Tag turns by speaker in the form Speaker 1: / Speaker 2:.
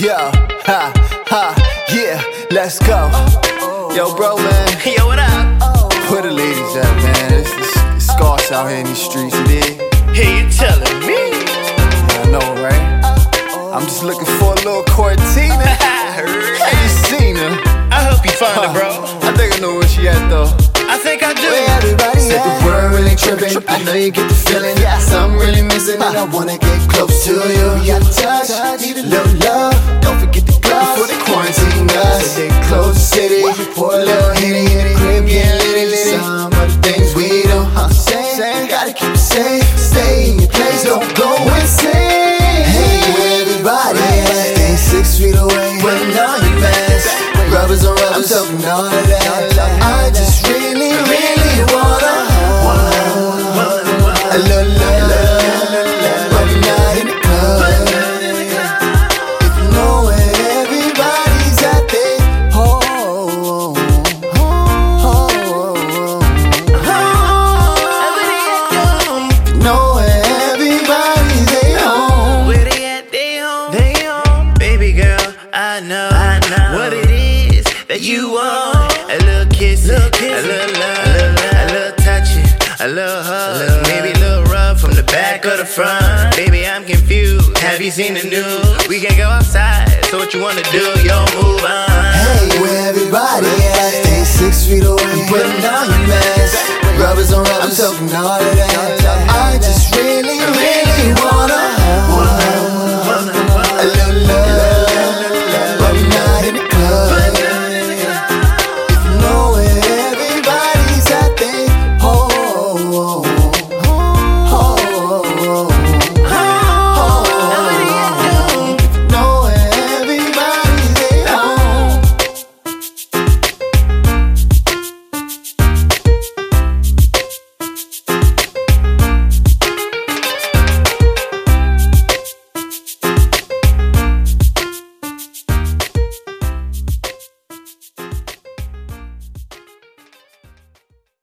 Speaker 1: Yo, ha, ha, yeah, let's go. Yo, bro, man,
Speaker 2: Yo, what up?
Speaker 1: where the ladies at, man? It's, it's, it's scarce out here in these streets, you dig?
Speaker 2: Hey, you telling me?
Speaker 1: Yeah, I know, right? I'm just looking for a little Cortina. Have you seen her?
Speaker 2: I hope you find her, bro.
Speaker 1: I think I know where she at, though.
Speaker 2: I think I do.
Speaker 1: Where everybody at?
Speaker 3: Really tripping. I know you get the feeling. Yeah. Something really missing, and I wanna get close to you. We got touch, need a little love. Don't forget the gloves before the quarantine us. Close the city, pour a little hitty the crib, getting litty litty. Some of the things we do, I'm saying, gotta keep it safe. Stay in your place, don't go insane. Hey, everybody? Stay six feet away. Putting on your mask. Rubbers on rubbers, I'm talking all
Speaker 2: Baby girl, I know, I know what it is that you want. A little kiss, a little love, a little touching, a little hug, maybe a little rub from the back or the front. Baby, I'm confused. Have you seen the news? We can go outside. So what you wanna do? Yo, move on.
Speaker 3: Hey, where everybody at? Stay six feet away. And putting on your mask. Rubbers on rubbers. I'm talking all of that.